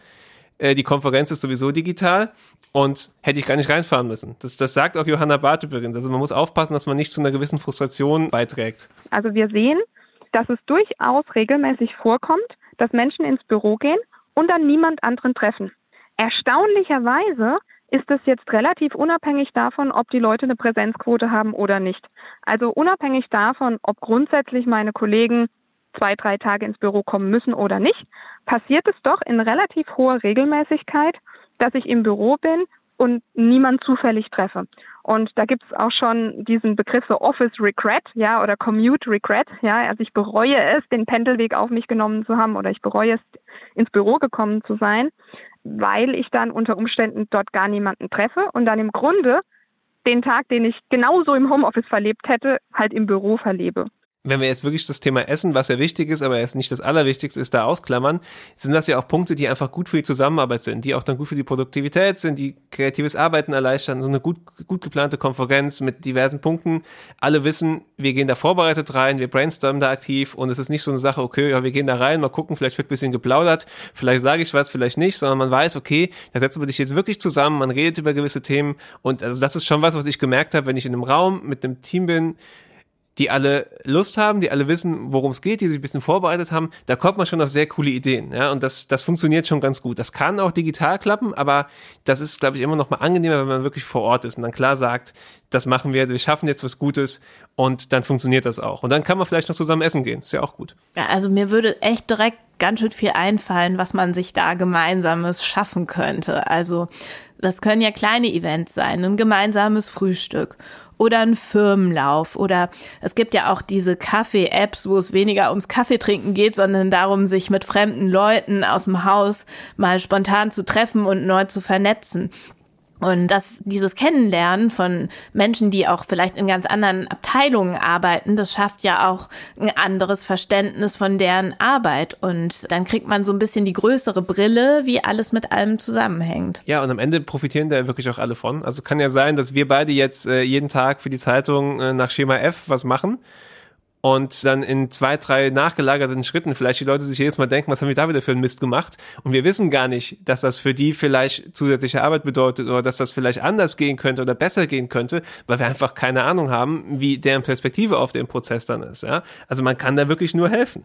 Äh, die Konferenz ist sowieso digital und hätte ich gar nicht reinfahren müssen. Das, das sagt auch Johanna Barth übrigens. Also man muss aufpassen, dass man nicht zu einer gewissen Frustration beiträgt. Also wir sehen, dass es durchaus regelmäßig vorkommt, dass Menschen ins Büro gehen und dann niemand anderen treffen. Erstaunlicherweise ist es jetzt relativ unabhängig davon, ob die Leute eine Präsenzquote haben oder nicht. Also unabhängig davon, ob grundsätzlich meine Kollegen zwei, drei Tage ins Büro kommen müssen oder nicht, passiert es doch in relativ hoher Regelmäßigkeit, dass ich im Büro bin und niemand zufällig treffe. Und da gibt es auch schon diesen Begriff so Office Regret, ja, oder Commute Regret, ja, also ich bereue es, den Pendelweg auf mich genommen zu haben oder ich bereue es, ins Büro gekommen zu sein, weil ich dann unter Umständen dort gar niemanden treffe und dann im Grunde den Tag, den ich genauso im Homeoffice verlebt hätte, halt im Büro verlebe wenn wir jetzt wirklich das Thema Essen, was ja wichtig ist, aber jetzt nicht das Allerwichtigste ist, da ausklammern, sind das ja auch Punkte, die einfach gut für die Zusammenarbeit sind, die auch dann gut für die Produktivität sind, die kreatives Arbeiten erleichtern, so eine gut, gut geplante Konferenz mit diversen Punkten. Alle wissen, wir gehen da vorbereitet rein, wir brainstormen da aktiv und es ist nicht so eine Sache, okay, ja, wir gehen da rein, mal gucken, vielleicht wird ein bisschen geplaudert, vielleicht sage ich was, vielleicht nicht, sondern man weiß, okay, da setzen wir dich jetzt wirklich zusammen, man redet über gewisse Themen und also das ist schon was, was ich gemerkt habe, wenn ich in einem Raum mit einem Team bin, die alle Lust haben, die alle wissen, worum es geht, die sich ein bisschen vorbereitet haben, da kommt man schon auf sehr coole Ideen. Ja, und das, das funktioniert schon ganz gut. Das kann auch digital klappen, aber das ist, glaube ich, immer noch mal angenehmer, wenn man wirklich vor Ort ist und dann klar sagt, das machen wir, wir schaffen jetzt was Gutes und dann funktioniert das auch. Und dann kann man vielleicht noch zusammen essen gehen. Ist ja auch gut. Ja, also mir würde echt direkt ganz schön viel einfallen, was man sich da gemeinsames schaffen könnte. Also das können ja kleine Events sein, ein gemeinsames Frühstück oder ein Firmenlauf oder es gibt ja auch diese Kaffee-Apps, wo es weniger ums Kaffeetrinken geht, sondern darum, sich mit fremden Leuten aus dem Haus mal spontan zu treffen und neu zu vernetzen. Und dass dieses Kennenlernen von Menschen, die auch vielleicht in ganz anderen Abteilungen arbeiten, das schafft ja auch ein anderes Verständnis von deren Arbeit. Und dann kriegt man so ein bisschen die größere Brille, wie alles mit allem zusammenhängt. Ja, und am Ende profitieren da wirklich auch alle von. Also kann ja sein, dass wir beide jetzt äh, jeden Tag für die Zeitung äh, nach Schema F was machen und dann in zwei, drei nachgelagerten Schritten vielleicht die Leute sich jedes Mal denken, was haben wir da wieder für einen Mist gemacht? Und wir wissen gar nicht, dass das für die vielleicht zusätzliche Arbeit bedeutet oder dass das vielleicht anders gehen könnte oder besser gehen könnte, weil wir einfach keine Ahnung haben, wie deren Perspektive auf den Prozess dann ist. Ja? Also man kann da wirklich nur helfen.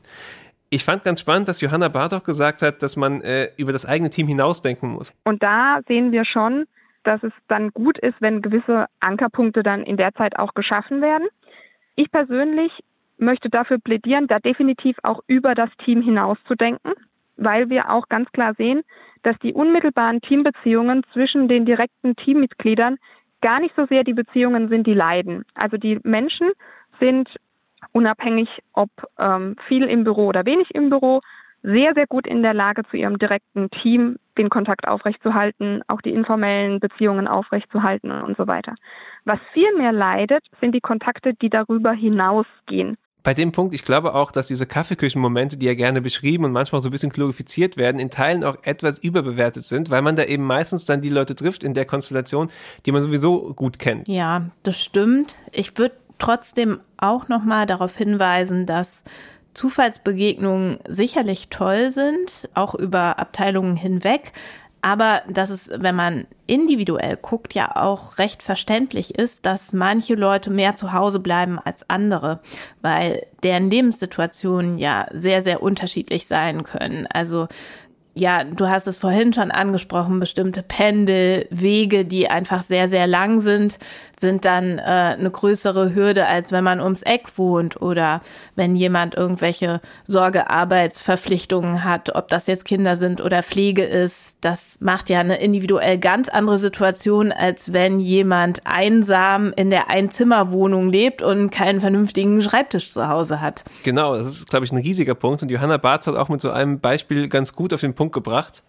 Ich fand ganz spannend, dass Johanna Bartok gesagt hat, dass man äh, über das eigene Team hinausdenken muss. Und da sehen wir schon, dass es dann gut ist, wenn gewisse Ankerpunkte dann in der Zeit auch geschaffen werden. Ich persönlich möchte dafür plädieren, da definitiv auch über das Team hinaus zu denken, weil wir auch ganz klar sehen, dass die unmittelbaren Teambeziehungen zwischen den direkten Teammitgliedern gar nicht so sehr die Beziehungen sind, die leiden. Also die Menschen sind unabhängig, ob ähm, viel im Büro oder wenig im Büro, sehr, sehr gut in der Lage, zu ihrem direkten Team den Kontakt aufrechtzuerhalten, auch die informellen Beziehungen aufrechtzuerhalten und so weiter. Was viel mehr leidet, sind die Kontakte, die darüber hinausgehen bei dem Punkt, ich glaube auch, dass diese Kaffeeküchenmomente, die ja gerne beschrieben und manchmal so ein bisschen glorifiziert werden, in Teilen auch etwas überbewertet sind, weil man da eben meistens dann die Leute trifft in der Konstellation, die man sowieso gut kennt. Ja, das stimmt. Ich würde trotzdem auch nochmal darauf hinweisen, dass Zufallsbegegnungen sicherlich toll sind, auch über Abteilungen hinweg, aber dass es, wenn man individuell guckt, ja auch recht verständlich ist, dass manche Leute mehr zu Hause bleiben als andere, weil deren Lebenssituationen ja sehr, sehr unterschiedlich sein können. Also ja, du hast es vorhin schon angesprochen, bestimmte Pendelwege, die einfach sehr, sehr lang sind, sind dann äh, eine größere Hürde, als wenn man ums Eck wohnt oder wenn jemand irgendwelche Sorgearbeitsverpflichtungen hat, ob das jetzt Kinder sind oder Pflege ist. Das macht ja eine individuell ganz andere Situation, als wenn jemand einsam in der Einzimmerwohnung lebt und keinen vernünftigen Schreibtisch zu Hause hat. Genau, das ist, glaube ich, ein riesiger Punkt. Und Johanna Barth hat auch mit so einem Beispiel ganz gut auf den Punkt Punkt gebracht?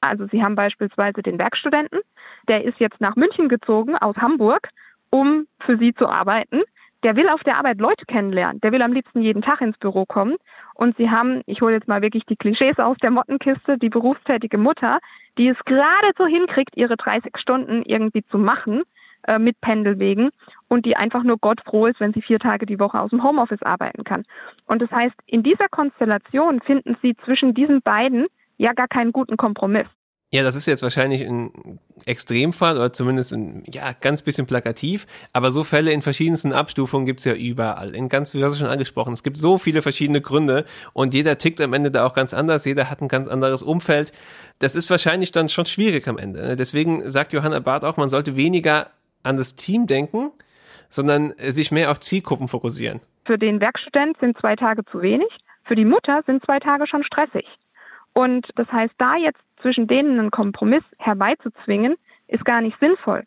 Also Sie haben beispielsweise den Werkstudenten, der ist jetzt nach München gezogen aus Hamburg, um für Sie zu arbeiten. Der will auf der Arbeit Leute kennenlernen. Der will am liebsten jeden Tag ins Büro kommen. Und Sie haben, ich hole jetzt mal wirklich die Klischees aus der Mottenkiste, die berufstätige Mutter, die es gerade so hinkriegt, ihre 30 Stunden irgendwie zu machen äh, mit Pendelwegen und die einfach nur Gott froh ist, wenn sie vier Tage die Woche aus dem Homeoffice arbeiten kann. Und das heißt, in dieser Konstellation finden Sie zwischen diesen beiden ja gar keinen guten Kompromiss. Ja, das ist jetzt wahrscheinlich ein Extremfall oder zumindest ein ja, ganz bisschen plakativ, aber so Fälle in verschiedensten Abstufungen gibt's ja überall. In ganz, wie hast du schon angesprochen, es gibt so viele verschiedene Gründe und jeder tickt am Ende da auch ganz anders, jeder hat ein ganz anderes Umfeld. Das ist wahrscheinlich dann schon schwierig am Ende. Ne? Deswegen sagt Johanna Barth auch, man sollte weniger an das Team denken, sondern sich mehr auf Zielgruppen fokussieren. Für den Werkstudent sind zwei Tage zu wenig, für die Mutter sind zwei Tage schon stressig. Und das heißt, da jetzt zwischen denen einen Kompromiss herbeizuzwingen, ist gar nicht sinnvoll.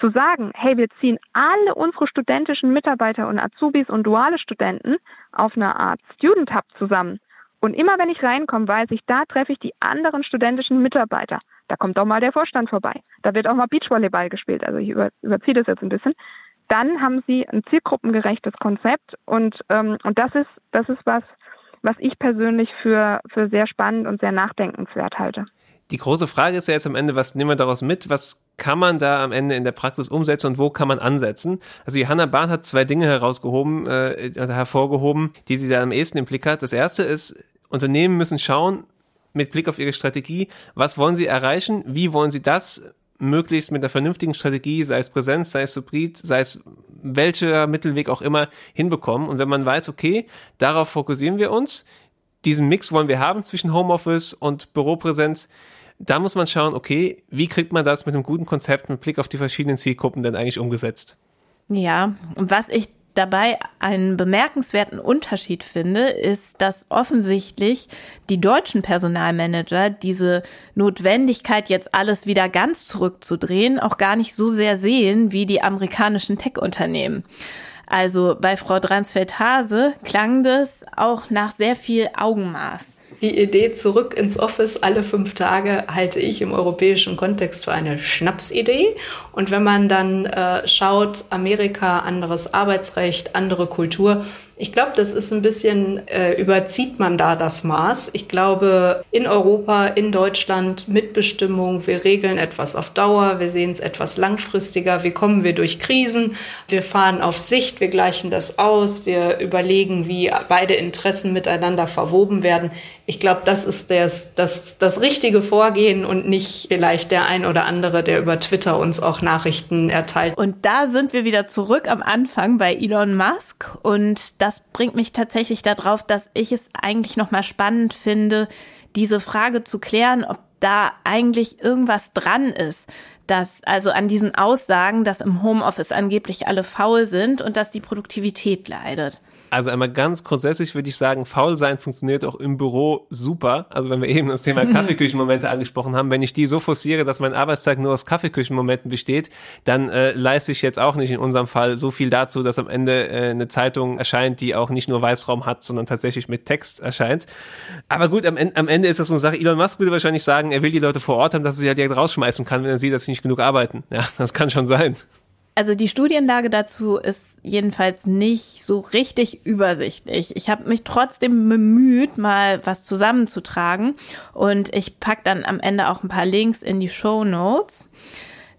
Zu sagen, hey, wir ziehen alle unsere studentischen Mitarbeiter und Azubis und duale Studenten auf eine Art Student Hub zusammen. Und immer wenn ich reinkomme, weiß ich, da treffe ich die anderen studentischen Mitarbeiter. Da kommt auch mal der Vorstand vorbei. Da wird auch mal Beachvolleyball gespielt. Also ich über, überziehe das jetzt ein bisschen. Dann haben sie ein zielgruppengerechtes Konzept und, ähm, und das ist, das ist was, was ich persönlich für, für sehr spannend und sehr nachdenkenswert halte. Die große Frage ist ja jetzt am Ende, was nehmen wir daraus mit? Was kann man da am Ende in der Praxis umsetzen und wo kann man ansetzen? Also Johanna Bahn hat zwei Dinge herausgehoben, äh, hervorgehoben, die sie da am ehesten im Blick hat. Das erste ist, Unternehmen müssen schauen, mit Blick auf ihre Strategie, was wollen sie erreichen, wie wollen sie das möglichst mit einer vernünftigen Strategie, sei es Präsenz, sei es Hybrid, sei es welcher Mittelweg auch immer, hinbekommen. Und wenn man weiß, okay, darauf fokussieren wir uns, diesen Mix wollen wir haben zwischen Homeoffice und Büropräsenz, da muss man schauen, okay, wie kriegt man das mit einem guten Konzept mit Blick auf die verschiedenen Zielgruppen denn eigentlich umgesetzt? Ja, und was ich dabei einen bemerkenswerten Unterschied finde, ist, dass offensichtlich die deutschen Personalmanager diese Notwendigkeit, jetzt alles wieder ganz zurückzudrehen, auch gar nicht so sehr sehen wie die amerikanischen Tech-Unternehmen. Also bei Frau Dransfeld-Hase klang das auch nach sehr viel Augenmaß. Die Idee zurück ins Office alle fünf Tage halte ich im europäischen Kontext für eine Schnapsidee. Und wenn man dann äh, schaut, Amerika, anderes Arbeitsrecht, andere Kultur, ich glaube, das ist ein bisschen, äh, überzieht man da das Maß. Ich glaube, in Europa, in Deutschland, Mitbestimmung, wir regeln etwas auf Dauer, wir sehen es etwas langfristiger, wie kommen wir durch Krisen, wir fahren auf Sicht, wir gleichen das aus, wir überlegen, wie beide Interessen miteinander verwoben werden. Ich glaube, das ist das, das, das richtige Vorgehen und nicht vielleicht der ein oder andere, der über Twitter uns auch Nachrichten erteilt. Und da sind wir wieder zurück am Anfang bei Elon Musk und das bringt mich tatsächlich darauf, dass ich es eigentlich nochmal spannend finde, diese Frage zu klären, ob da eigentlich irgendwas dran ist, dass also an diesen Aussagen, dass im Homeoffice angeblich alle faul sind und dass die Produktivität leidet. Also einmal ganz grundsätzlich würde ich sagen, faul sein funktioniert auch im Büro super. Also wenn wir eben das Thema Kaffeeküchenmomente angesprochen haben, wenn ich die so forciere, dass mein Arbeitstag nur aus Kaffeeküchenmomenten besteht, dann äh, leiste ich jetzt auch nicht in unserem Fall so viel dazu, dass am Ende äh, eine Zeitung erscheint, die auch nicht nur Weißraum hat, sondern tatsächlich mit Text erscheint. Aber gut, am, am Ende ist das so eine Sache. Elon Musk würde wahrscheinlich sagen, er will die Leute vor Ort haben, dass er sie ja direkt rausschmeißen kann, wenn er sieht, dass sie nicht genug arbeiten. Ja, das kann schon sein. Also die Studienlage dazu ist jedenfalls nicht so richtig übersichtlich. Ich habe mich trotzdem bemüht, mal was zusammenzutragen und ich pack dann am Ende auch ein paar Links in die Show Notes.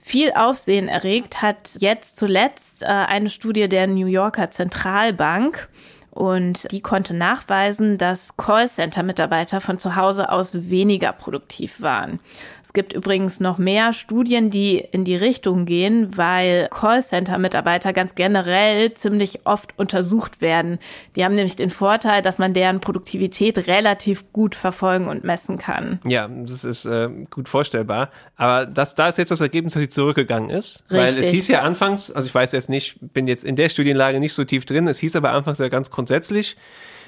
Viel Aufsehen erregt hat jetzt zuletzt äh, eine Studie der New Yorker Zentralbank Und die konnte nachweisen, dass Callcenter-Mitarbeiter von zu Hause aus weniger produktiv waren. Es gibt übrigens noch mehr Studien, die in die Richtung gehen, weil Callcenter-Mitarbeiter ganz generell ziemlich oft untersucht werden. Die haben nämlich den Vorteil, dass man deren Produktivität relativ gut verfolgen und messen kann. Ja, das ist äh, gut vorstellbar. Aber das, da ist jetzt das Ergebnis, dass sie zurückgegangen ist. Richtig. Weil es hieß ja anfangs, also ich weiß jetzt nicht, bin jetzt in der Studienlage nicht so tief drin, es hieß aber anfangs ja ganz grundsätzlich,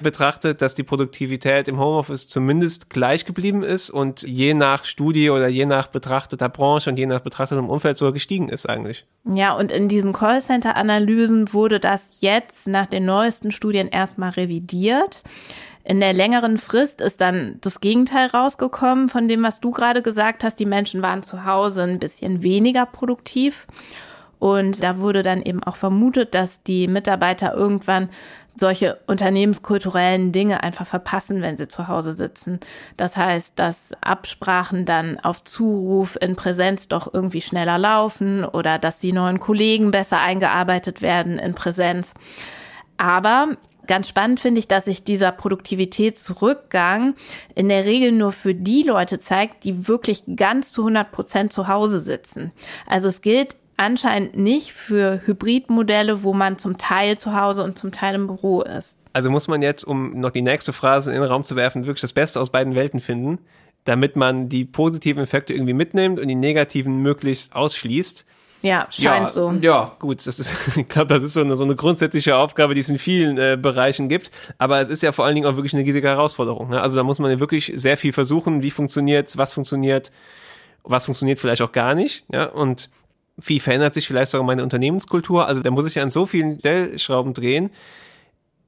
betrachtet, dass die Produktivität im Homeoffice zumindest gleich geblieben ist und je nach Studie oder je nach betrachteter Branche und je nach betrachtetem Umfeld sogar gestiegen ist eigentlich. Ja, und in diesen Callcenter-Analysen wurde das jetzt nach den neuesten Studien erstmal revidiert. In der längeren Frist ist dann das Gegenteil rausgekommen von dem, was du gerade gesagt hast. Die Menschen waren zu Hause ein bisschen weniger produktiv. Und da wurde dann eben auch vermutet, dass die Mitarbeiter irgendwann solche unternehmenskulturellen Dinge einfach verpassen, wenn sie zu Hause sitzen. Das heißt, dass Absprachen dann auf Zuruf in Präsenz doch irgendwie schneller laufen oder dass die neuen Kollegen besser eingearbeitet werden in Präsenz. Aber Ganz spannend finde ich, dass sich dieser Produktivitätsrückgang in der Regel nur für die Leute zeigt, die wirklich ganz zu 100 Prozent zu Hause sitzen. Also es gilt anscheinend nicht für Hybridmodelle, wo man zum Teil zu Hause und zum Teil im Büro ist. Also muss man jetzt, um noch die nächste Phrase in den Raum zu werfen, wirklich das Beste aus beiden Welten finden, damit man die positiven Effekte irgendwie mitnimmt und die negativen möglichst ausschließt. Ja, scheint ja, so. Ja, gut, das ist, [laughs] ich glaube, das ist so eine, so eine grundsätzliche Aufgabe, die es in vielen äh, Bereichen gibt. Aber es ist ja vor allen Dingen auch wirklich eine riesige Herausforderung. Ne? Also da muss man ja wirklich sehr viel versuchen, wie funktioniert, was funktioniert, was funktioniert vielleicht auch gar nicht. Ja, und wie verändert sich vielleicht sogar meine Unternehmenskultur? Also da muss ich an so vielen Stellschrauben drehen.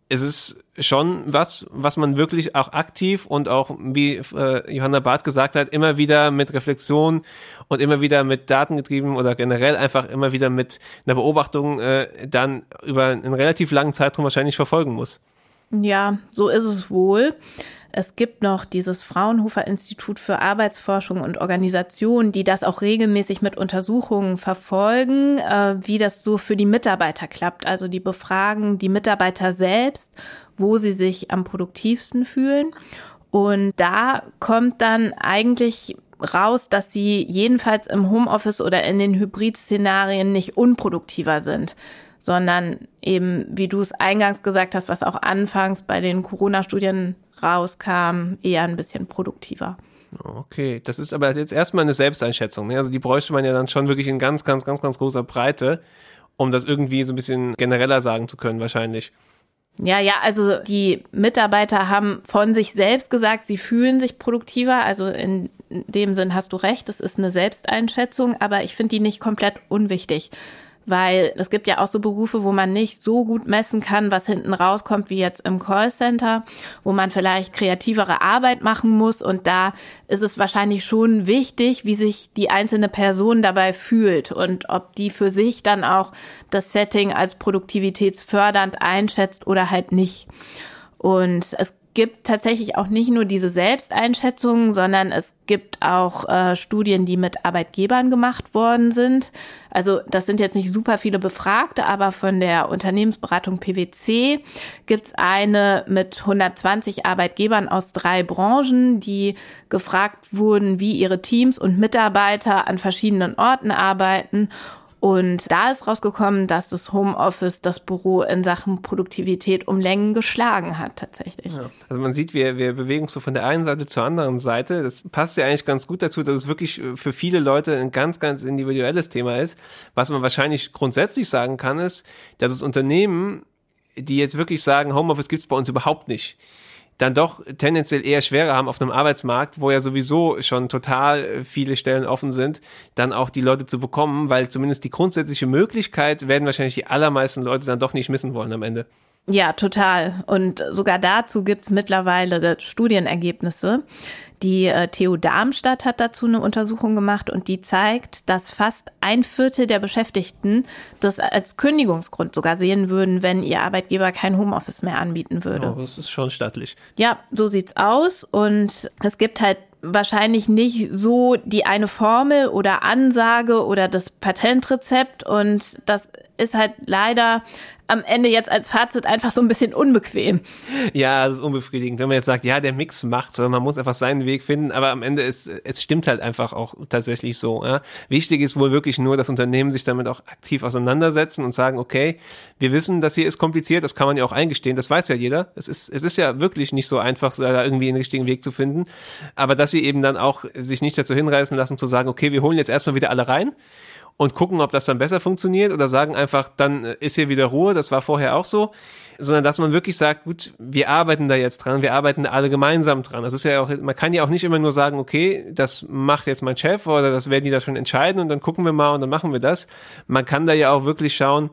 Es ist schon was, was man wirklich auch aktiv und auch, wie äh, Johanna Barth gesagt hat, immer wieder mit Reflexion und immer wieder mit Daten getrieben oder generell einfach immer wieder mit einer Beobachtung äh, dann über einen relativ langen Zeitraum wahrscheinlich verfolgen muss. Ja, so ist es wohl. Es gibt noch dieses Fraunhofer Institut für Arbeitsforschung und Organisation, die das auch regelmäßig mit Untersuchungen verfolgen, äh, wie das so für die Mitarbeiter klappt. Also die befragen die Mitarbeiter selbst, wo sie sich am produktivsten fühlen. Und da kommt dann eigentlich raus, dass sie jedenfalls im Homeoffice oder in den Hybrid-Szenarien nicht unproduktiver sind, sondern eben, wie du es eingangs gesagt hast, was auch anfangs bei den Corona-Studien rauskam, eher ein bisschen produktiver. Okay, das ist aber jetzt erstmal eine Selbsteinschätzung. Ne? Also die bräuchte man ja dann schon wirklich in ganz, ganz, ganz, ganz großer Breite, um das irgendwie so ein bisschen genereller sagen zu können, wahrscheinlich. Ja, ja, also die Mitarbeiter haben von sich selbst gesagt, sie fühlen sich produktiver. Also in dem Sinn hast du recht, es ist eine Selbsteinschätzung, aber ich finde die nicht komplett unwichtig weil es gibt ja auch so Berufe, wo man nicht so gut messen kann, was hinten rauskommt, wie jetzt im Callcenter, wo man vielleicht kreativere Arbeit machen muss und da ist es wahrscheinlich schon wichtig, wie sich die einzelne Person dabei fühlt und ob die für sich dann auch das Setting als produktivitätsfördernd einschätzt oder halt nicht. Und es gibt tatsächlich auch nicht nur diese Selbsteinschätzungen, sondern es gibt auch äh, Studien, die mit Arbeitgebern gemacht worden sind. Also das sind jetzt nicht super viele Befragte, aber von der Unternehmensberatung PwC gibt's eine mit 120 Arbeitgebern aus drei Branchen, die gefragt wurden, wie ihre Teams und Mitarbeiter an verschiedenen Orten arbeiten und da ist rausgekommen, dass das Homeoffice das Büro in Sachen Produktivität um Längen geschlagen hat, tatsächlich. Ja. Also man sieht, wir, wir bewegen uns so von der einen Seite zur anderen Seite. Das passt ja eigentlich ganz gut dazu, dass es wirklich für viele Leute ein ganz, ganz individuelles Thema ist. Was man wahrscheinlich grundsätzlich sagen kann, ist, dass es Unternehmen, die jetzt wirklich sagen, Homeoffice gibt's bei uns überhaupt nicht, dann doch tendenziell eher schwerer haben auf einem Arbeitsmarkt, wo ja sowieso schon total viele Stellen offen sind, dann auch die Leute zu bekommen, weil zumindest die grundsätzliche Möglichkeit werden wahrscheinlich die allermeisten Leute dann doch nicht missen wollen am Ende. Ja, total. Und sogar dazu gibt's mittlerweile Studienergebnisse. Die äh, TU Darmstadt hat dazu eine Untersuchung gemacht und die zeigt, dass fast ein Viertel der Beschäftigten das als Kündigungsgrund sogar sehen würden, wenn ihr Arbeitgeber kein Homeoffice mehr anbieten würde. Oh, das ist schon stattlich. Ja, so sieht's aus. Und es gibt halt wahrscheinlich nicht so die eine Formel oder Ansage oder das Patentrezept und das ist halt leider am Ende jetzt als Fazit einfach so ein bisschen unbequem. Ja, das ist unbefriedigend, wenn man jetzt sagt, ja, der Mix macht, sondern man muss einfach seinen Weg finden, aber am Ende ist, es stimmt halt einfach auch tatsächlich so. Ja. Wichtig ist wohl wirklich nur, dass Unternehmen sich damit auch aktiv auseinandersetzen und sagen, okay, wir wissen, das hier ist kompliziert, das kann man ja auch eingestehen, das weiß ja jeder. Es ist, es ist ja wirklich nicht so einfach, da irgendwie einen richtigen Weg zu finden, aber dass sie eben dann auch sich nicht dazu hinreißen lassen zu sagen, okay, wir holen jetzt erstmal wieder alle rein und gucken, ob das dann besser funktioniert oder sagen einfach, dann ist hier wieder Ruhe, das war vorher auch so, sondern dass man wirklich sagt, gut, wir arbeiten da jetzt dran, wir arbeiten alle gemeinsam dran. Das ist ja auch, man kann ja auch nicht immer nur sagen, okay, das macht jetzt mein Chef oder das werden die da schon entscheiden und dann gucken wir mal und dann machen wir das. Man kann da ja auch wirklich schauen,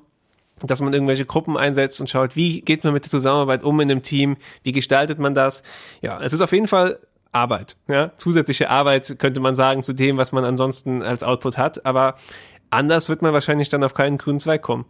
dass man irgendwelche Gruppen einsetzt und schaut, wie geht man mit der Zusammenarbeit um in einem Team, wie gestaltet man das. Ja, es ist auf jeden Fall Arbeit, ja, zusätzliche Arbeit könnte man sagen zu dem, was man ansonsten als Output hat, aber Anders wird man wahrscheinlich dann auf keinen grünen Zweig kommen.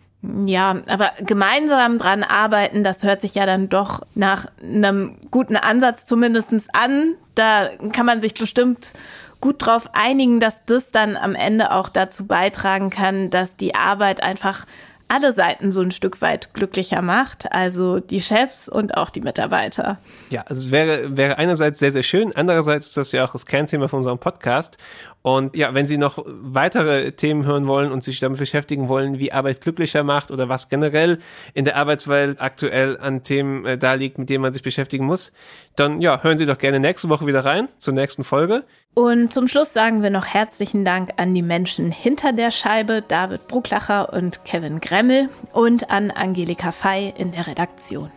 Ja, aber gemeinsam dran arbeiten, das hört sich ja dann doch nach einem guten Ansatz zumindestens an. Da kann man sich bestimmt gut drauf einigen, dass das dann am Ende auch dazu beitragen kann, dass die Arbeit einfach alle Seiten so ein Stück weit glücklicher macht, also die Chefs und auch die Mitarbeiter. Ja, also es wäre, wäre einerseits sehr, sehr schön, andererseits ist das ja auch das Kernthema von unserem Podcast. Und ja, wenn Sie noch weitere Themen hören wollen und sich damit beschäftigen wollen, wie Arbeit glücklicher macht oder was generell in der Arbeitswelt aktuell an Themen äh, da liegt, mit denen man sich beschäftigen muss, dann ja, hören Sie doch gerne nächste Woche wieder rein zur nächsten Folge. Und zum Schluss sagen wir noch herzlichen Dank an die Menschen hinter der Scheibe, David Brucklacher und Kevin Gremmel und an Angelika Fey in der Redaktion.